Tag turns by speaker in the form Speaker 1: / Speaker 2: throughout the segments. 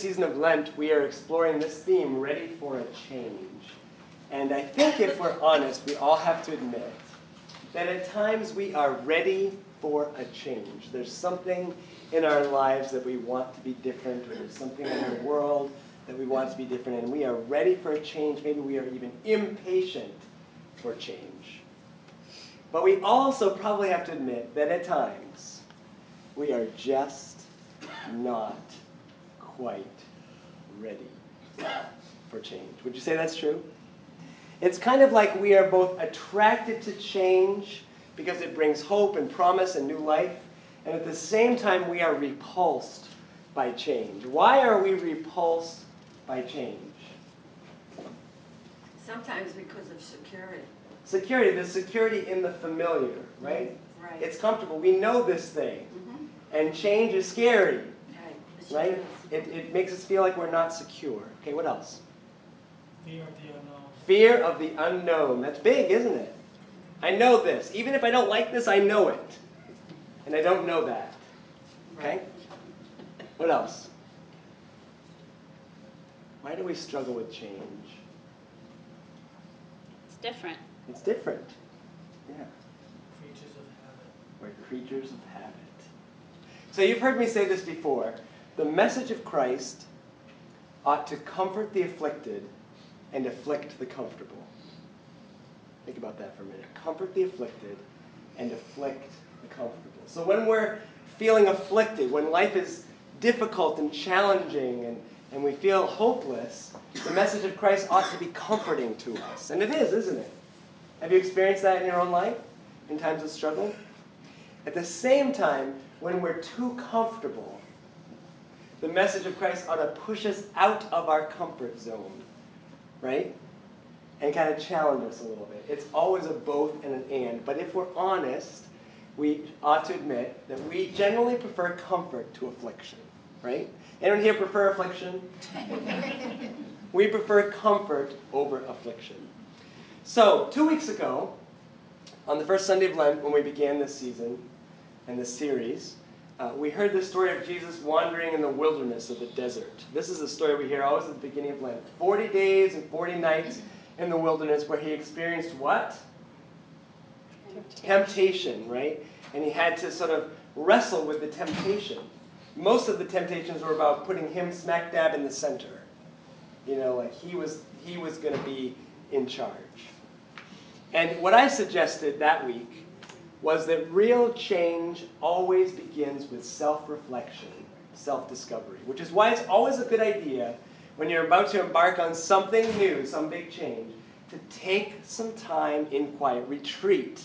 Speaker 1: season of Lent, we are exploring this theme, ready for a change. And I think if we're honest, we all have to admit that at times we are ready for a change. There's something in our lives that we want to be different, or there's something in our world that we want to be different, and we are ready for a change. Maybe we are even impatient for change. But we also probably have to admit that at times we are just not quite ready for change. Would you say that's true? It's kind of like we are both attracted to change because it brings hope and promise and new life, and at the same time we are repulsed by change. Why are we repulsed by change?
Speaker 2: Sometimes because of security.
Speaker 1: Security, the security in the familiar, right?
Speaker 2: Right.
Speaker 1: It's comfortable. We know this thing.
Speaker 2: Mhm.
Speaker 1: And change is scary,
Speaker 2: Right. The
Speaker 1: right?
Speaker 2: security.
Speaker 1: It, it makes us feel like we're not secure. Okay, what else?
Speaker 3: Fear of the unknown.
Speaker 1: Fear of the unknown. That's big, isn't it? I know this. Even if I don't like this, I know it. And I don't know that. Okay? What else? Why do we struggle with change?
Speaker 4: It's different.
Speaker 1: It's different. Yeah.
Speaker 3: Creatures of habit.
Speaker 1: We're creatures of habit. So you've heard me say this before. The message of Christ ought to comfort the afflicted and afflict the comfortable. Think about that for a minute. Comfort the afflicted and afflict the comfortable. So when we're feeling afflicted, when life is difficult and challenging and, and we feel hopeless, the message of Christ ought to be comforting to us. And it is, isn't it? Have you experienced that in your own life in times of struggle? At the same time, when we're too comfortable, the message of Christ ought to push us out of our comfort zone, right? And kind of challenge us a little bit. It's always a both and an and. But if we're honest, we ought to admit that we generally prefer comfort to affliction, right? Anyone here prefer affliction? we prefer comfort over affliction. So, two weeks ago, on the first Sunday of Lent, when we began this season and this series, uh, we heard the story of Jesus wandering in the wilderness of the desert. This is a story we hear always at the beginning of Lent 40 days and 40 nights in the wilderness where he experienced what? Temptation, right? And he had to sort of wrestle with the temptation. Most of the temptations were about putting him smack dab in the center. You know, like he was he was going to be in charge. And what I suggested that week was that real change always begins with self-reflection, self-discovery, which is why it's always a good idea when you're about to embark on something new, some big change, to take some time in quiet, retreat,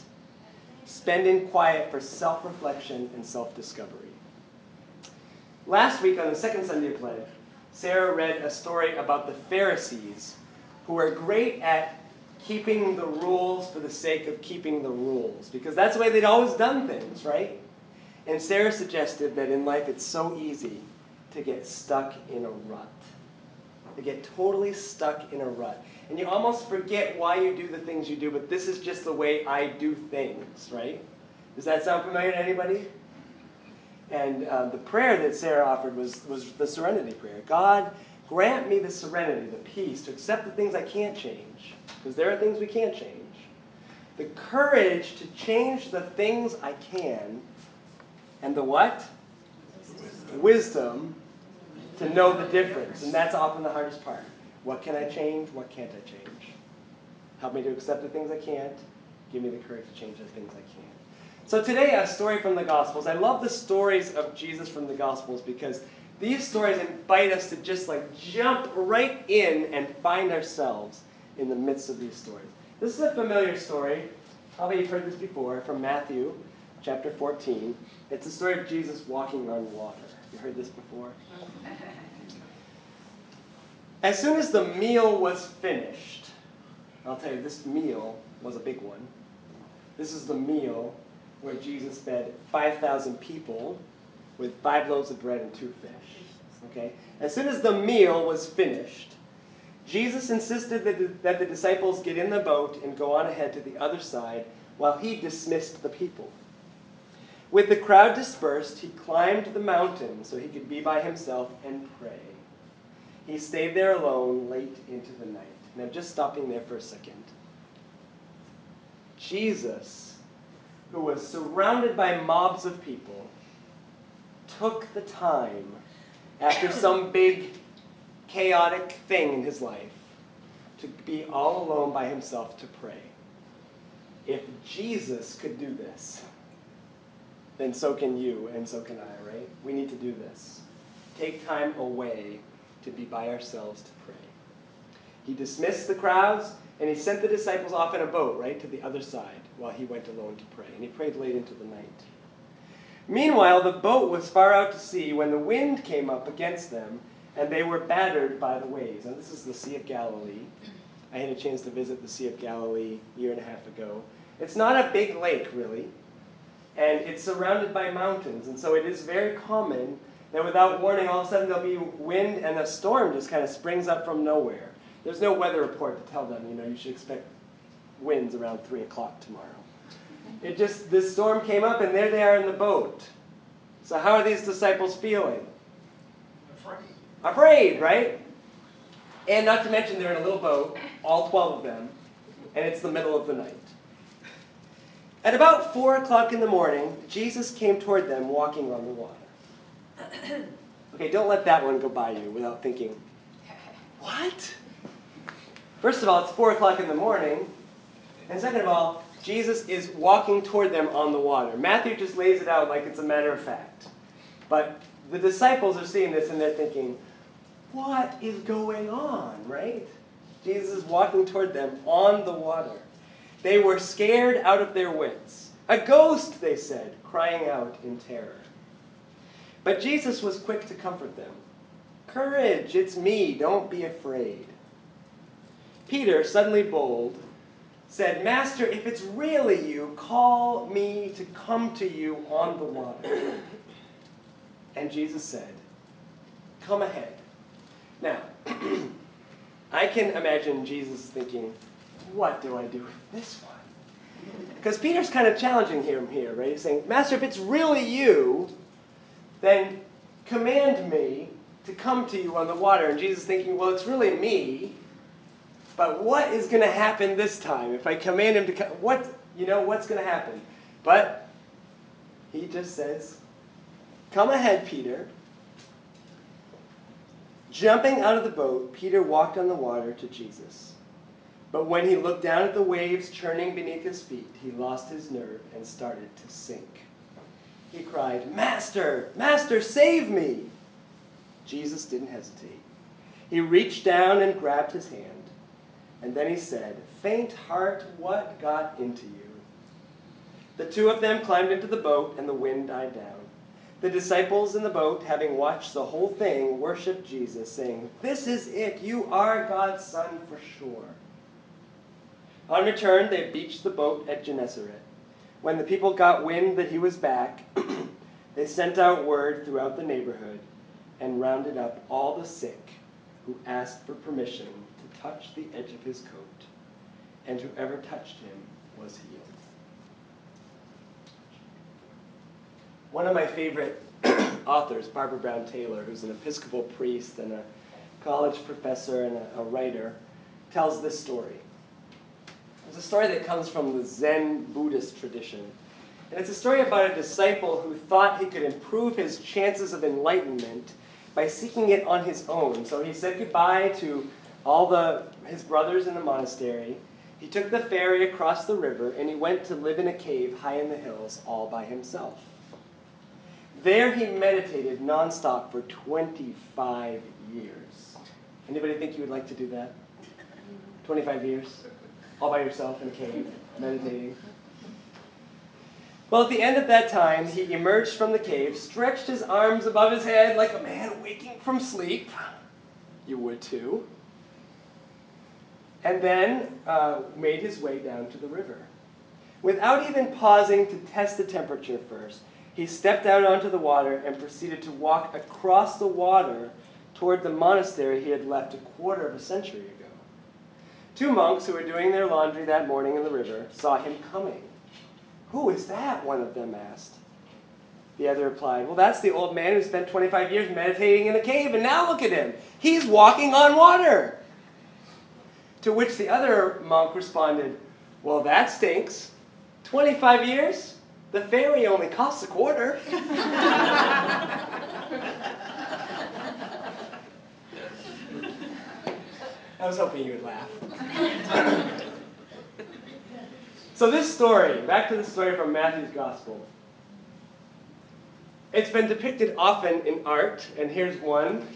Speaker 1: spend in quiet for self-reflection and self-discovery. Last week on the second Sunday of Lent, Sarah read a story about the Pharisees who were great at keeping the rules for the sake of keeping the rules, because that's the way they'd always done things, right? And Sarah suggested that in life it's so easy to get stuck in a rut, to get totally stuck in a rut. And you almost forget why you do the things you do, but this is just the way I do things, right? Does that sound familiar to anybody? And uh, the prayer that Sarah offered was, was the serenity prayer. God, grant me the serenity, the peace to accept the things I can't change, because there are things we can't change. The courage to change the things I can, and the what? Wisdom. Wisdom to know the difference. And that's often the hardest part. What can I change? What can't I change? Help me to accept the things I can't. Give me the courage to change the things I can. So today, a story from the Gospels. I love the stories of Jesus from the Gospels because these stories invite us to just like jump right in and find ourselves in the midst of these stories. This is a familiar story. Probably you've heard this before from Matthew chapter 14. It's the story of Jesus walking on water. You heard this before? As soon as the meal was finished, I'll tell you, this meal was a big one. This is the meal where Jesus fed 5,000 people with five loaves of bread and two fish. Okay? As soon as the meal was finished, Jesus insisted that the, that the disciples get in the boat and go on ahead to the other side while he dismissed the people. With the crowd dispersed, he climbed the mountain so he could be by himself and pray. he stayed there alone late into the night. Now, just stopping there for a second. Jesus, who was surrounded by mobs of people, took the time after some big chaotic thing in his life to be all alone by himself to pray. If Jesus could do this, then so can you and so can I, right? We need to do this. Take time away to be by ourselves to pray. He dismissed the crowds and he sent the disciples off in a boat, right, to the other side while he went alone to pray. And he prayed late into the night. Meanwhile, the boat was far out to sea when the wind came up against them and they were battered by the waves. Now, this is the Sea of Galilee. I had a chance to visit the Sea of Galilee a year and a half ago. It's not a big lake, really, and it's surrounded by mountains, and so it is very common that without warning, all of a sudden there'll be wind and a storm just kind of springs up from nowhere. There's no weather report to tell them, you know, you should expect winds around 3 o'clock tomorrow. It just, this storm came up, and there they are in the boat. So, how are these disciples feeling?
Speaker 3: Afraid.
Speaker 1: Afraid, right? And not to mention, they're in a little boat, all 12 of them, and it's the middle of the night. At about 4 o'clock in the morning, Jesus came toward them walking on the water. Okay, don't let that one go by you without thinking, what? First of all, it's 4 o'clock in the morning. And second of all, Jesus is walking toward them on the water. Matthew just lays it out like it's a matter of fact. But the disciples are seeing this and they're thinking, what is going on, right? Jesus is walking toward them on the water. They were scared out of their wits. A ghost, they said, crying out in terror. But Jesus was quick to comfort them. Courage, it's me, don't be afraid. Peter, suddenly bold, said, Master, if it's really you, call me to come to you on the water. And Jesus said, Come ahead. Now, I can imagine Jesus thinking, What do I do with this one? Because Peter's kind of challenging him here, right? He's saying, Master, if it's really you, then command me to come to you on the water. And Jesus thinking, Well, it's really me. But what is going to happen this time? If I command him to come, what, you know, what's going to happen? But he just says, Come ahead, Peter. Jumping out of the boat, Peter walked on the water to Jesus. But when he looked down at the waves churning beneath his feet, he lost his nerve and started to sink. He cried, Master, Master, save me! Jesus didn't hesitate. He reached down and grabbed his hand. And then he said, Faint heart, what got into you? The two of them climbed into the boat, and the wind died down. The disciples in the boat, having watched the whole thing, worshiped Jesus, saying, This is it. You are God's Son for sure. On return, they beached the boat at Gennesaret. When the people got wind that he was back, they sent out word throughout the neighborhood and rounded up all the sick who asked for permission to touch the edge of his coat. And whoever touched him was healed. One of my favorite authors, Barbara Brown Taylor, who's an Episcopal priest and a college professor and a, a writer, tells this story. It's a story that comes from the Zen Buddhist tradition. And it's a story about a disciple who thought he could improve his chances of enlightenment by seeking it on his own. So he said goodbye to all the, his brothers in the monastery. He took the ferry across the river and he went to live in a cave high in the hills all by himself. There he meditated nonstop for 25 years. Anybody think you would like to do that? 25 years? All by yourself in a cave, meditating? Well, at the end of that time, he emerged from the cave, stretched his arms above his head like a man waking from sleep. You would too. And then uh, made his way down to the river. Without even pausing to test the temperature first, he stepped out onto the water and proceeded to walk across the water toward the monastery he had left a quarter of a century ago. Two monks who were doing their laundry that morning in the river saw him coming. Who is that? One of them asked. The other replied, Well, that's the old man who spent 25 years meditating in a cave, and now look at him. He's walking on water. To which the other monk responded, Well, that stinks. 25 years? The ferry only costs a quarter. I was hoping you would laugh. so, this story, back to the story from Matthew's Gospel. It's been depicted often in art, and here's one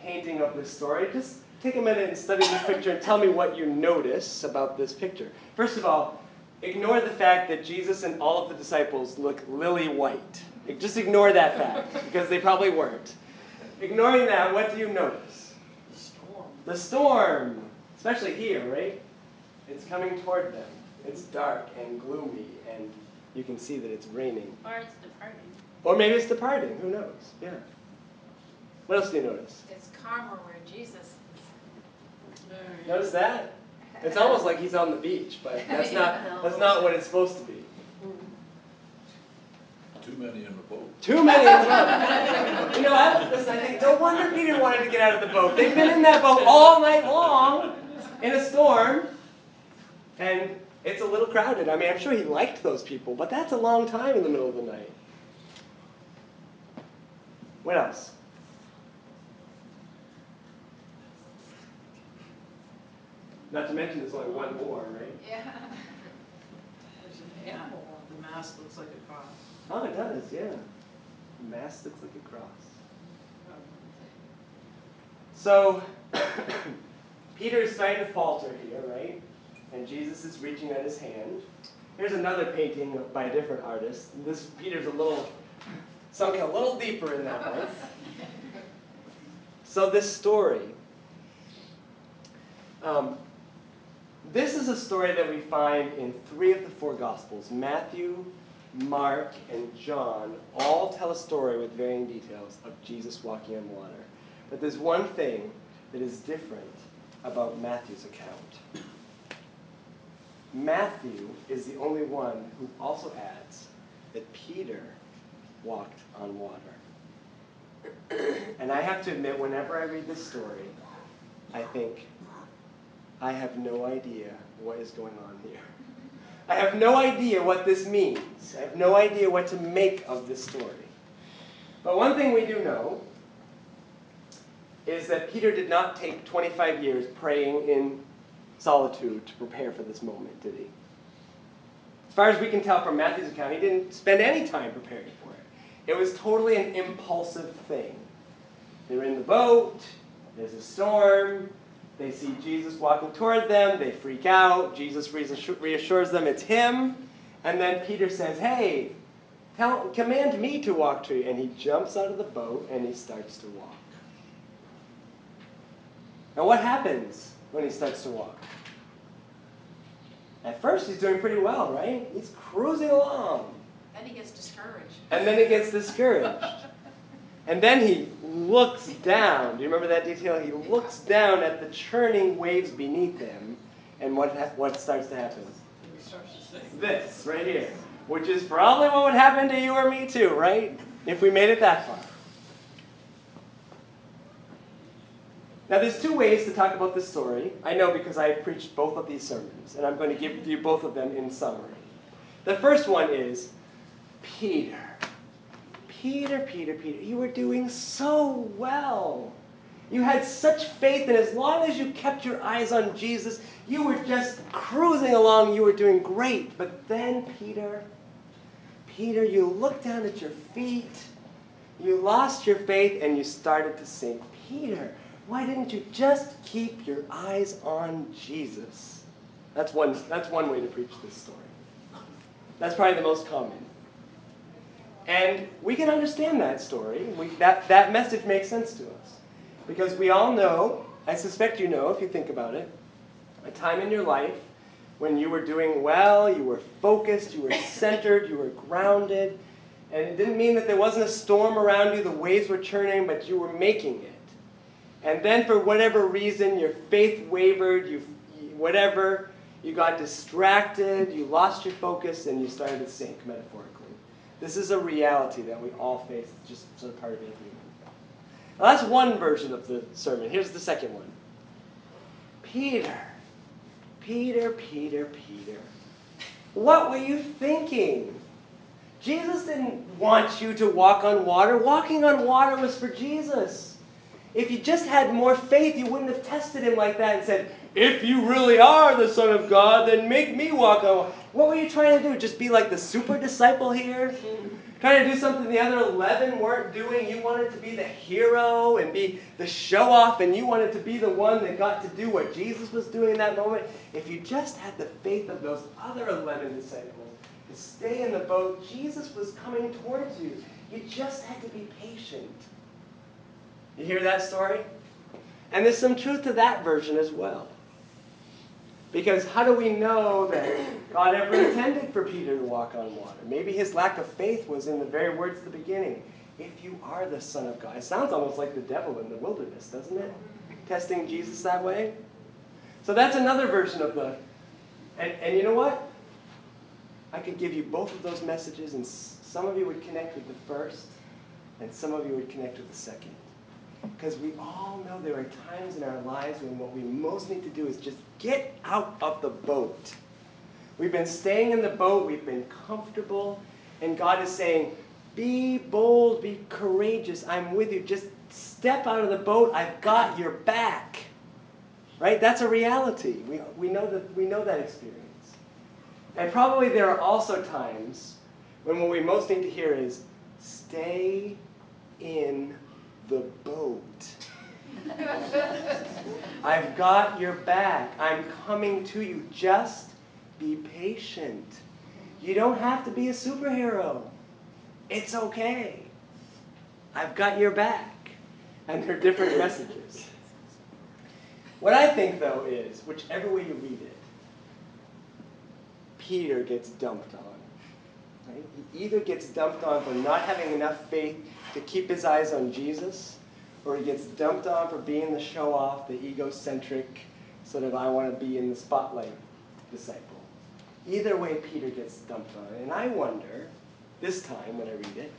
Speaker 1: painting of this story. Just take a minute and study this picture and tell me what you notice about this picture. First of all, ignore the fact that Jesus and all of the disciples look lily white. Just ignore that fact, because they probably weren't. Ignoring that, what do you notice?
Speaker 3: The storm.
Speaker 1: The storm, especially here, right? It's coming toward them. It's dark and gloomy, and you can see that it's raining.
Speaker 4: Or it's departing.
Speaker 1: Or maybe it's departing, who knows? Yeah. What else do you notice?
Speaker 4: It's calmer where Jesus is.
Speaker 1: Notice that? It's almost like he's on the beach, but that's not that's not what it's supposed to be.
Speaker 5: Too many in the boat.
Speaker 1: Too many in the boat. You know, I, listen, I think no wonder Peter wanted to get out of the boat. They've been in that boat all night long in a storm, and it's a little crowded. I mean, I'm sure he liked those people, but that's a long time in the middle of the night. What else? Not to mention there's only one more, right?
Speaker 4: Yeah.
Speaker 3: There's an animal the mast looks like a cross.
Speaker 1: Oh, it does, yeah. The mask looks like a cross. So, Peter is starting to falter here, right? And Jesus is reaching out his hand. Here's another painting by a different artist. This Peter's a little sunk a little deeper in that one. So this story, um, this is a story that we find in three of the four Gospels: Matthew, Mark, and John all tell a story with varying details of Jesus walking on water. But there's one thing that is different about Matthew's account. Matthew is the only one who also adds that Peter walked on water. and I have to admit, whenever I read this story, I think, I have no idea what is going on here. I have no idea what this means. I have no idea what to make of this story. But one thing we do know is that Peter did not take 25 years praying in solitude to prepare for this moment, did he? As far as we can tell from Matthew's account, he didn't spend any time preparing for it. It was totally an impulsive thing. They're in the boat, there's a storm, they see Jesus walking toward them, they freak out, Jesus reassures them it's him, and then Peter says, Hey, tell, command me to walk to you. And he jumps out of the boat and he starts to walk. Now, what happens when he starts to walk? At first, he's doing pretty well, right? He's cruising along.
Speaker 4: Then he gets discouraged.
Speaker 1: And then he gets discouraged. And then he looks down. Do you remember that detail? He looks down at the churning waves beneath him. And what, ha- what starts to happen?
Speaker 3: He starts to sing.
Speaker 1: This, right here. Which is probably what would happen to you or me too, right? If we made it that far. Now, there's two ways to talk about this story. I know because I preached both of these sermons, and I'm going to give you both of them in summary. The first one is Peter. Peter, Peter, Peter, you were doing so well. You had such faith, and as long as you kept your eyes on Jesus, you were just cruising along. You were doing great. But then, Peter, Peter, you looked down at your feet, you lost your faith, and you started to sink. Peter, why didn't you just keep your eyes on Jesus? That's one, that's one way to preach this story. That's probably the most common. And we can understand that story. We, that, that message makes sense to us. Because we all know, I suspect you know if you think about it, a time in your life when you were doing well, you were focused, you were centered, you were grounded, and it didn't mean that there wasn't a storm around you, the waves were churning, but you were making it. And then for whatever reason, your faith wavered, you, whatever, you got distracted, you lost your focus, and you started to sink, metaphorically. This is a reality that we all face. It's just sort of part of being human. Well, that's one version of the sermon. Here's the second one. Peter, Peter, Peter, Peter. What were you thinking? Jesus didn't want you to walk on water. Walking on water was for Jesus. If you just had more faith, you wouldn't have tested him like that and said, If you really are the Son of God, then make me walk on. What were you trying to do? Just be like the super disciple here? Trying to do something the other 11 weren't doing? You wanted to be the hero and be the show off, and you wanted to be the one that got to do what Jesus was doing in that moment? If you just had the faith of those other 11 disciples, to stay in the boat, Jesus was coming towards you. You just had to be patient. You hear that story? And there's some truth to that version as well. Because how do we know that God ever intended for Peter to walk on water? Maybe his lack of faith was in the very words at the beginning. If you are the Son of God. It sounds almost like the devil in the wilderness, doesn't it? Testing Jesus that way. So that's another version of the. And, and you know what? I could give you both of those messages, and some of you would connect with the first, and some of you would connect with the second. Because we all know there are times in our lives when what we most need to do is just get out of the boat. We've been staying in the boat, we've been comfortable, and God is saying, Be bold, be courageous, I'm with you. Just step out of the boat, I've got your back. Right? That's a reality. We, we, know, that, we know that experience. And probably there are also times when what we most need to hear is, Stay in the boat. I've got your back. I'm coming to you. Just be patient. You don't have to be a superhero. It's okay. I've got your back. And they're different messages. What I think, though, is whichever way you read it, Peter gets dumped on. Right? He either gets dumped on for not having enough faith to keep his eyes on Jesus, or he gets dumped on for being the show off, the egocentric, sort of I want to be in the spotlight disciple. Either way, Peter gets dumped on. And I wonder, this time when I read it,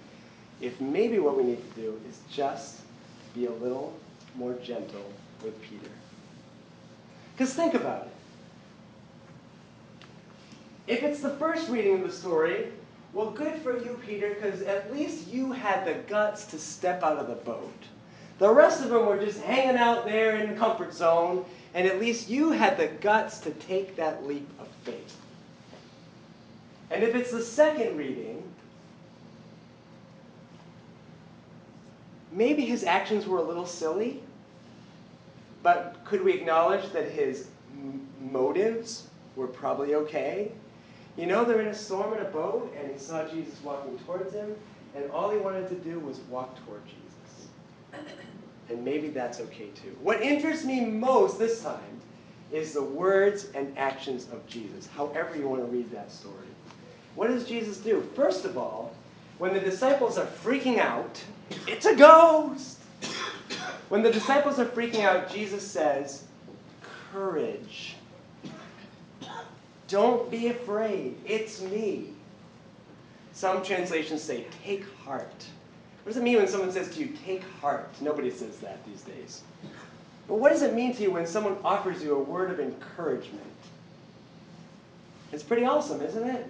Speaker 1: if maybe what we need to do is just be a little more gentle with Peter. Because think about it. If it's the first reading of the story, well, good for you, Peter, because at least you had the guts to step out of the boat. The rest of them were just hanging out there in the comfort zone, and at least you had the guts to take that leap of faith. And if it's the second reading, maybe his actions were a little silly, but could we acknowledge that his motives were probably okay? You know, they're in a storm in a boat, and he saw Jesus walking towards him, and all he wanted to do was walk toward Jesus. And maybe that's okay too. What interests me most this time is the words and actions of Jesus, however you want to read that story. What does Jesus do? First of all, when the disciples are freaking out, it's a ghost. When the disciples are freaking out, Jesus says, Courage. Don't be afraid. It's me. Some translations say, take heart. What does it mean when someone says to you, take heart? Nobody says that these days. But what does it mean to you when someone offers you a word of encouragement? It's pretty awesome, isn't it?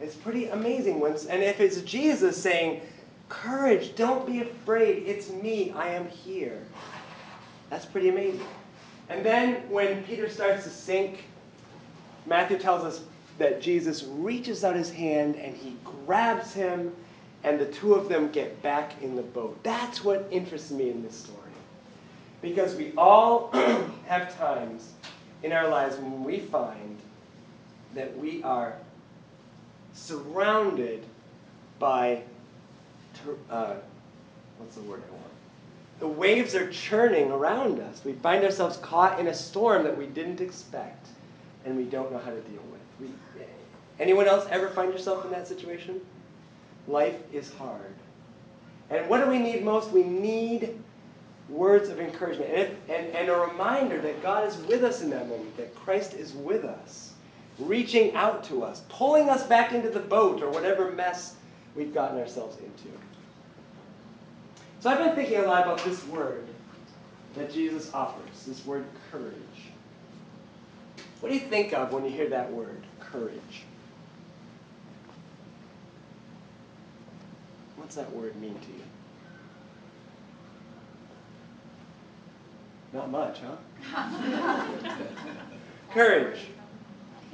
Speaker 1: It's pretty amazing. When, and if it's Jesus saying, courage, don't be afraid, it's me, I am here. That's pretty amazing. And then when Peter starts to sink, Matthew tells us that Jesus reaches out his hand and he grabs him, and the two of them get back in the boat. That's what interests me in this story. Because we all have times in our lives when we find that we are surrounded by, uh, what's the word I want? The waves are churning around us. We find ourselves caught in a storm that we didn't expect and we don't know how to deal with. We, eh, anyone else ever find yourself in that situation? Life is hard. And what do we need most? We need words of encouragement and, and, and a reminder that God is with us in that moment, that Christ is with us, reaching out to us, pulling us back into the boat or whatever mess we've gotten ourselves into. So I've been thinking a lot about this word that Jesus offers, this word courage. What do you think of when you hear that word, courage? What's that word mean to you? Not much, huh? Courage.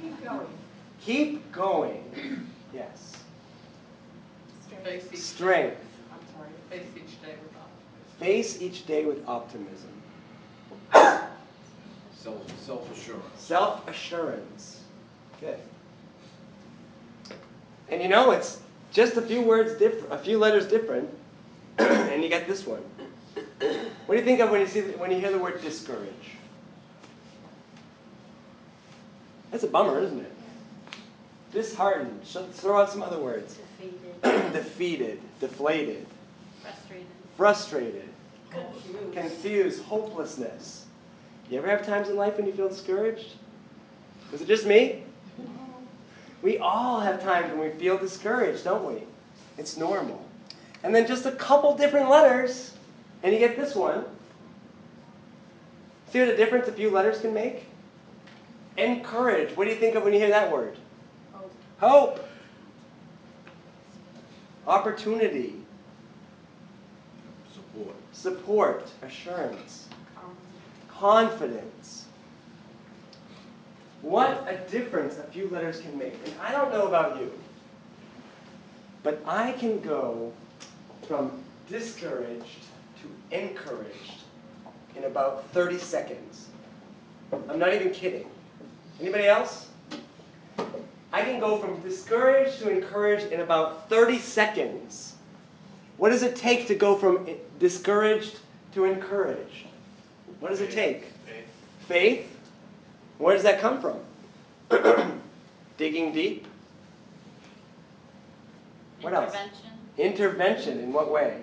Speaker 3: Keep going.
Speaker 1: Keep going. Yes.
Speaker 5: Face each,
Speaker 1: Strength.
Speaker 3: I'm sorry.
Speaker 5: face each day with optimism.
Speaker 1: Face each day with optimism.
Speaker 6: Self, self-assurance.
Speaker 1: Self assurance. Good. And you know, it's just a few words different, a few letters different, and you get this one. What do you think of when you see when you hear the word discourage? That's a bummer, isn't it? Disheartened. Sh- Throw out some other words.
Speaker 4: Defeated,
Speaker 1: Defeated, deflated,
Speaker 4: frustrated.
Speaker 1: frustrated,
Speaker 2: Confused.
Speaker 1: confused, hopelessness. You ever have times in life when you feel discouraged? Is it just me? We all have times when we feel discouraged, don't we? It's normal. And then just a couple different letters, and you get this one. See what a difference a few letters can make? Encourage. What do you think of when you hear that word?
Speaker 4: Hope.
Speaker 1: Hope. Opportunity.
Speaker 6: Support.
Speaker 1: Support. Assurance. Confidence. What a difference a few letters can make. And I don't know about you, but I can go from discouraged to encouraged in about 30 seconds. I'm not even kidding. Anybody else? I can go from discouraged to encouraged in about 30 seconds. What does it take to go from discouraged to encouraged? What does it take?
Speaker 6: Faith.
Speaker 1: Faith? Where does that come from? Digging deep? What else?
Speaker 4: Intervention,
Speaker 1: Intervention in what way?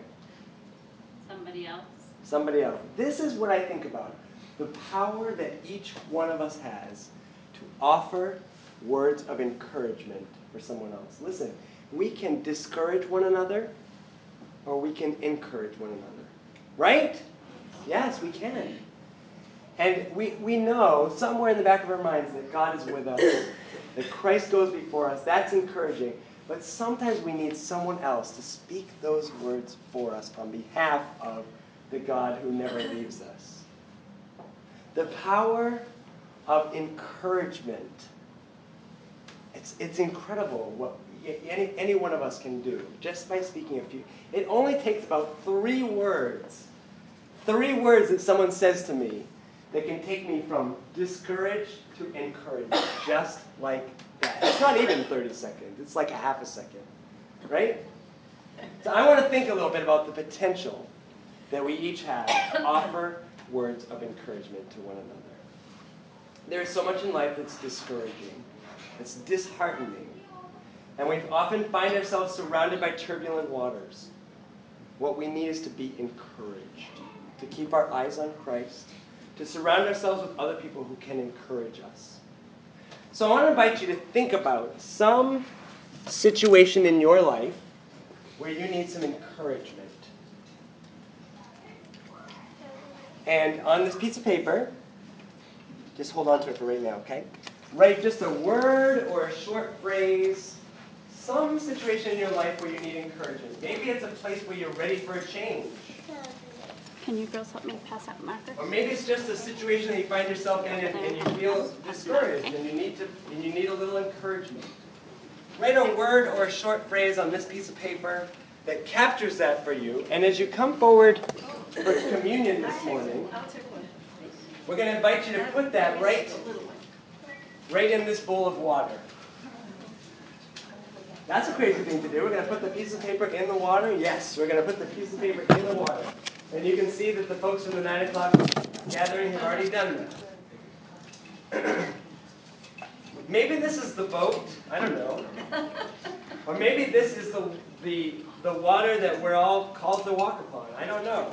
Speaker 4: somebody else.
Speaker 1: Somebody else. This is what I think about the power that each one of us has to offer words of encouragement for someone else. Listen, we can discourage one another or we can encourage one another. Right? Yes, we can. And we, we know somewhere in the back of our minds that God is with us, that Christ goes before us. That's encouraging. But sometimes we need someone else to speak those words for us on behalf of the God who never leaves us. The power of encouragement. It's, it's incredible what any, any one of us can do just by speaking a few. It only takes about three words, three words that someone says to me that can take me from discouraged to encouraged, just like that. It's not even 30 seconds, it's like a half a second, right? So I want to think a little bit about the potential that we each have to offer words of encouragement to one another. There's so much in life that's discouraging, that's disheartening, and we often find ourselves surrounded by turbulent waters. What we need is to be encouraged, to keep our eyes on Christ, to surround ourselves with other people who can encourage us. So I want to invite you to think about some situation in your life where you need some encouragement. And on this piece of paper, just hold on to it for right now, okay? Write just a word or a short phrase, some situation in your life where you need encouragement. Maybe it's a place where you're ready for a change.
Speaker 4: Can you girls help me pass out markers?
Speaker 1: Or maybe it's just a situation that you find yourself in and, and you feel discouraged and you need to and you need a little encouragement. Write a word or a short phrase on this piece of paper that captures that for you. And as you come forward for communion this morning, we're going to invite you to put that right, right in this bowl of water. That's a crazy thing to do. We're going to put the piece of paper in the water. Yes, we're going to put the piece of paper in the water. And you can see that the folks from the 9 o'clock gathering have already done that. maybe this is the boat. I don't know. Or maybe this is the, the, the water that we're all called to walk upon. I don't know.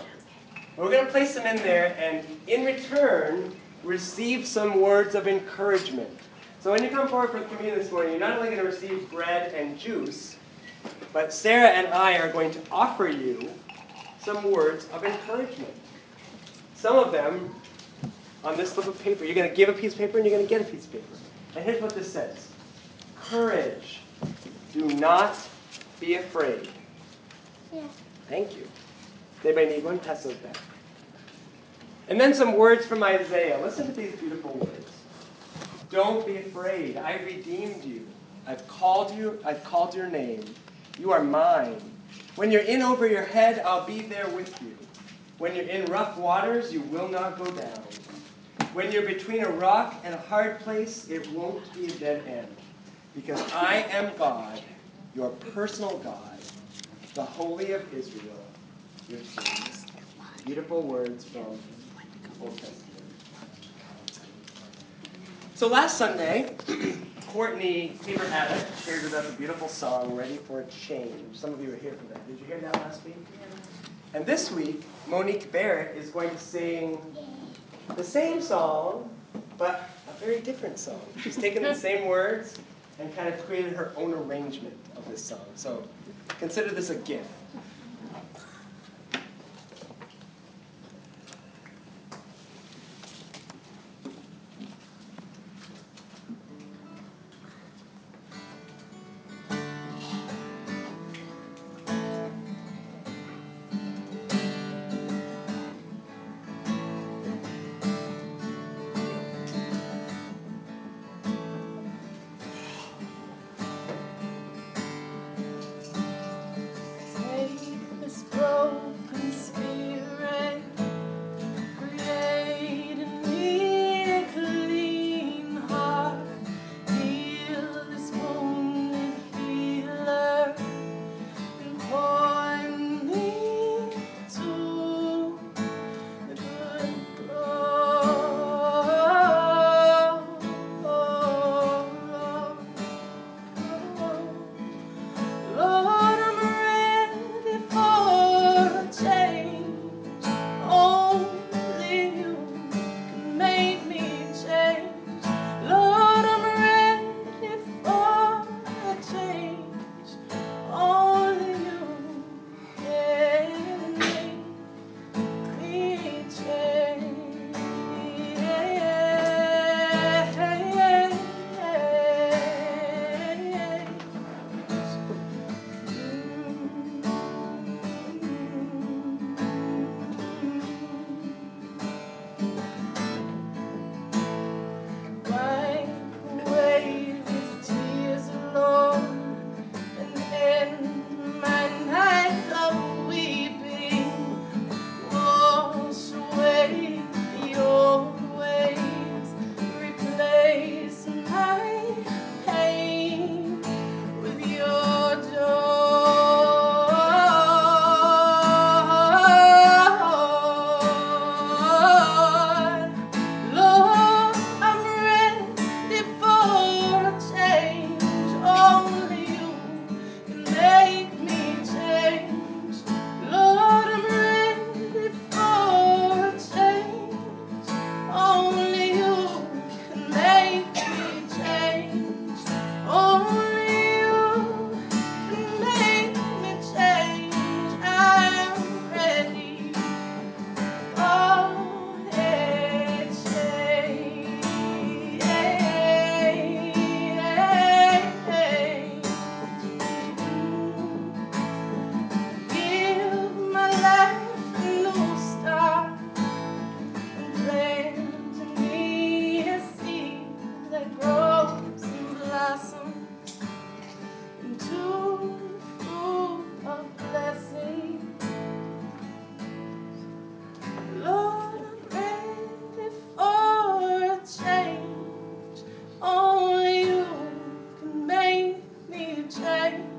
Speaker 1: We're going to place them in there and in return receive some words of encouragement. So when you come forward for communion this morning, you're not only going to receive bread and juice, But Sarah and I are going to offer you some words of encouragement. Some of them on this slip of paper. You're going to give a piece of paper and you're going to get a piece of paper. And here's what this says Courage. Do not be afraid.
Speaker 6: Yeah.
Speaker 1: Thank you. Anybody need one? Pass those back. And then some words from Isaiah. Listen to these beautiful words. Don't be afraid. I redeemed you. I've called you. I've called your name. You are mine. When you're in over your head, I'll be there with you. When you're in rough waters, you will not go down. When you're between a rock and a hard place, it won't be a dead end. Because I am God, your personal God, the Holy of Israel, your King. Beautiful words from Old Testament. So last Sunday, Courtney Tabor Addick shared with us a beautiful song, Ready for a Change. Some of you were here for that. Did you hear that last week? And this week, Monique Barrett is going to sing the same song, but a very different song. She's taken the same words and kind of created her own arrangement of this song. So consider this a gift. change